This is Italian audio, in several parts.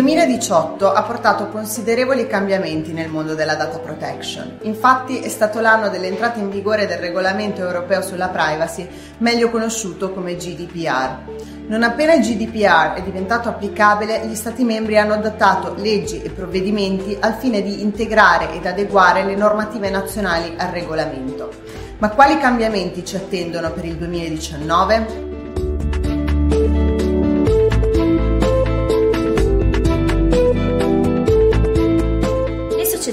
2018 ha portato considerevoli cambiamenti nel mondo della data protection. Infatti è stato l'anno dell'entrata in vigore del regolamento europeo sulla privacy, meglio conosciuto come GDPR. Non appena il GDPR è diventato applicabile, gli Stati membri hanno adottato leggi e provvedimenti al fine di integrare ed adeguare le normative nazionali al regolamento. Ma quali cambiamenti ci attendono per il 2019?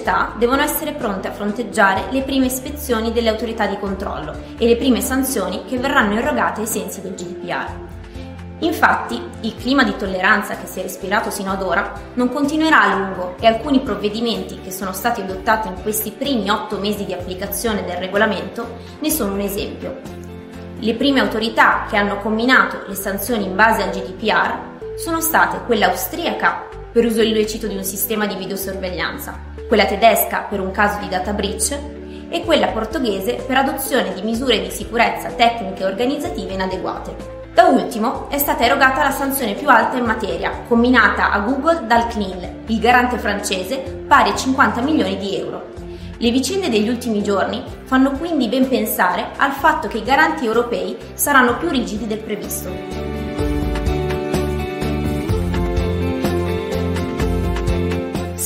Società devono essere pronte a fronteggiare le prime ispezioni delle autorità di controllo e le prime sanzioni che verranno erogate ai sensi del GDPR. Infatti, il clima di tolleranza che si è respirato sino ad ora non continuerà a lungo e alcuni provvedimenti che sono stati adottati in questi primi otto mesi di applicazione del regolamento ne sono un esempio. Le prime autorità che hanno combinato le sanzioni in base al GDPR sono state quella austriaca per uso illecito di un sistema di videosorveglianza, quella tedesca per un caso di data breach e quella portoghese per adozione di misure di sicurezza tecniche e organizzative inadeguate. Da ultimo è stata erogata la sanzione più alta in materia, combinata a Google dal CNIL, il garante francese, pari a 50 milioni di euro. Le vicende degli ultimi giorni fanno quindi ben pensare al fatto che i garanti europei saranno più rigidi del previsto.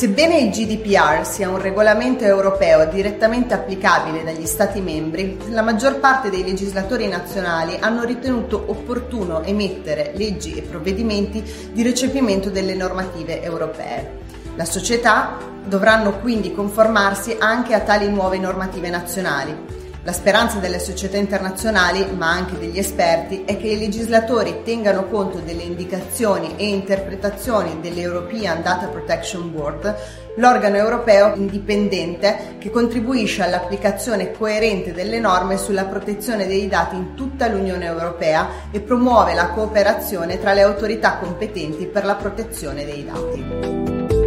Sebbene il GDPR sia un regolamento europeo direttamente applicabile dagli Stati membri, la maggior parte dei legislatori nazionali hanno ritenuto opportuno emettere leggi e provvedimenti di recepimento delle normative europee. La società dovranno quindi conformarsi anche a tali nuove normative nazionali. La speranza delle società internazionali, ma anche degli esperti, è che i legislatori tengano conto delle indicazioni e interpretazioni dell'European Data Protection Board, l'organo europeo indipendente che contribuisce all'applicazione coerente delle norme sulla protezione dei dati in tutta l'Unione Europea e promuove la cooperazione tra le autorità competenti per la protezione dei dati.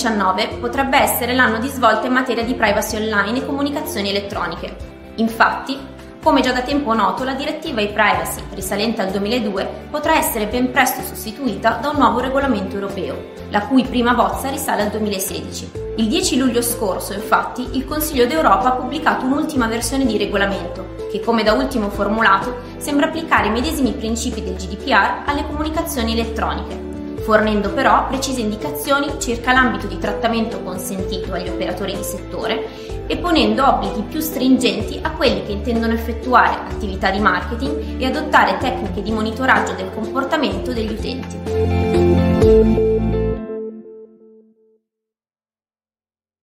2019 potrebbe essere l'anno di svolta in materia di privacy online e comunicazioni elettroniche. Infatti, come già da tempo noto, la direttiva e-privacy, risalente al 2002, potrà essere ben presto sostituita da un nuovo regolamento europeo, la cui prima bozza risale al 2016. Il 10 luglio scorso, infatti, il Consiglio d'Europa ha pubblicato un'ultima versione di regolamento, che, come da ultimo formulato, sembra applicare i medesimi principi del GDPR alle comunicazioni elettroniche, fornendo però precise indicazioni circa l'ambito di trattamento consentito agli operatori di settore e ponendo obblighi più stringenti a quelli che intendono effettuare attività di marketing e adottare tecniche di monitoraggio del comportamento degli utenti.